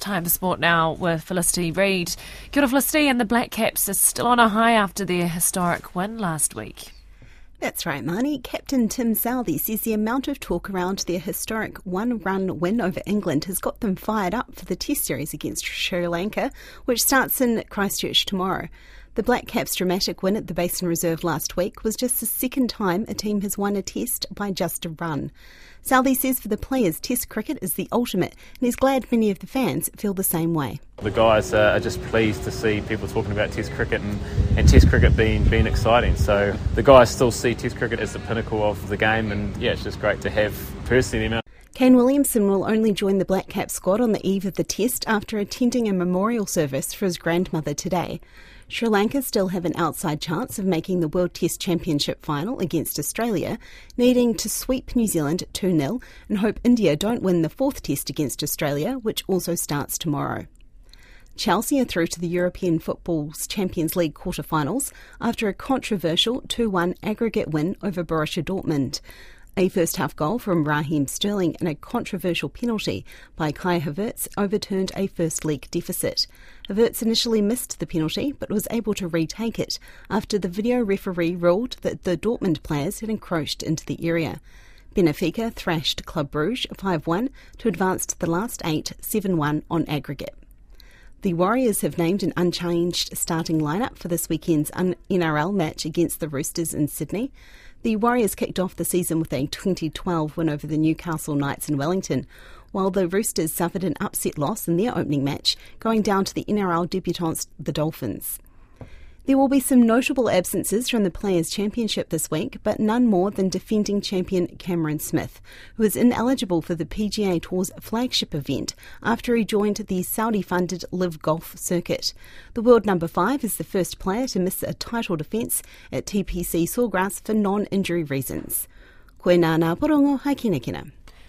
Time for sport now with Felicity Reid. Kia Felicity and the Black Caps are still on a high after their historic win last week. That's right, Marnie. Captain Tim Southee says the amount of talk around their historic one run win over England has got them fired up for the Test series against Sri Lanka, which starts in Christchurch tomorrow. The Black Caps' dramatic win at the Basin Reserve last week was just the second time a team has won a test by just a run. Southee says for the players, Test cricket is the ultimate, and he's glad many of the fans feel the same way. The guys uh, are just pleased to see people talking about Test cricket and, and Test cricket being, being exciting. So the guys still see Test cricket as the pinnacle of the game, and yeah, it's just great to have personally the amount. Kane Williamson will only join the Black Cap squad on the eve of the test after attending a memorial service for his grandmother today. Sri Lanka still have an outside chance of making the World Test Championship final against Australia, needing to sweep New Zealand 2 0 and hope India don't win the fourth test against Australia, which also starts tomorrow. Chelsea are through to the European Football's Champions League quarter-finals after a controversial 2 1 aggregate win over Borussia Dortmund. A first half goal from Raheem Sterling and a controversial penalty by Kai Havertz overturned a first league deficit. Havertz initially missed the penalty but was able to retake it after the video referee ruled that the Dortmund players had encroached into the area. Benfica thrashed Club Bruges 5 1 to advance to the last eight 7 1 on aggregate. The Warriors have named an unchanged starting lineup for this weekend's NRL match against the Roosters in Sydney. The Warriors kicked off the season with a 2012 win over the Newcastle Knights in Wellington, while the Roosters suffered an upset loss in their opening match, going down to the NRL debutants, the Dolphins. There will be some notable absences from the Players' Championship this week, but none more than defending champion Cameron Smith, who is ineligible for the PGA Tour's flagship event after he joined the Saudi funded LIV Golf circuit. The world number five is the first player to miss a title defence at TPC Sawgrass for non injury reasons. Koe nā porongo hai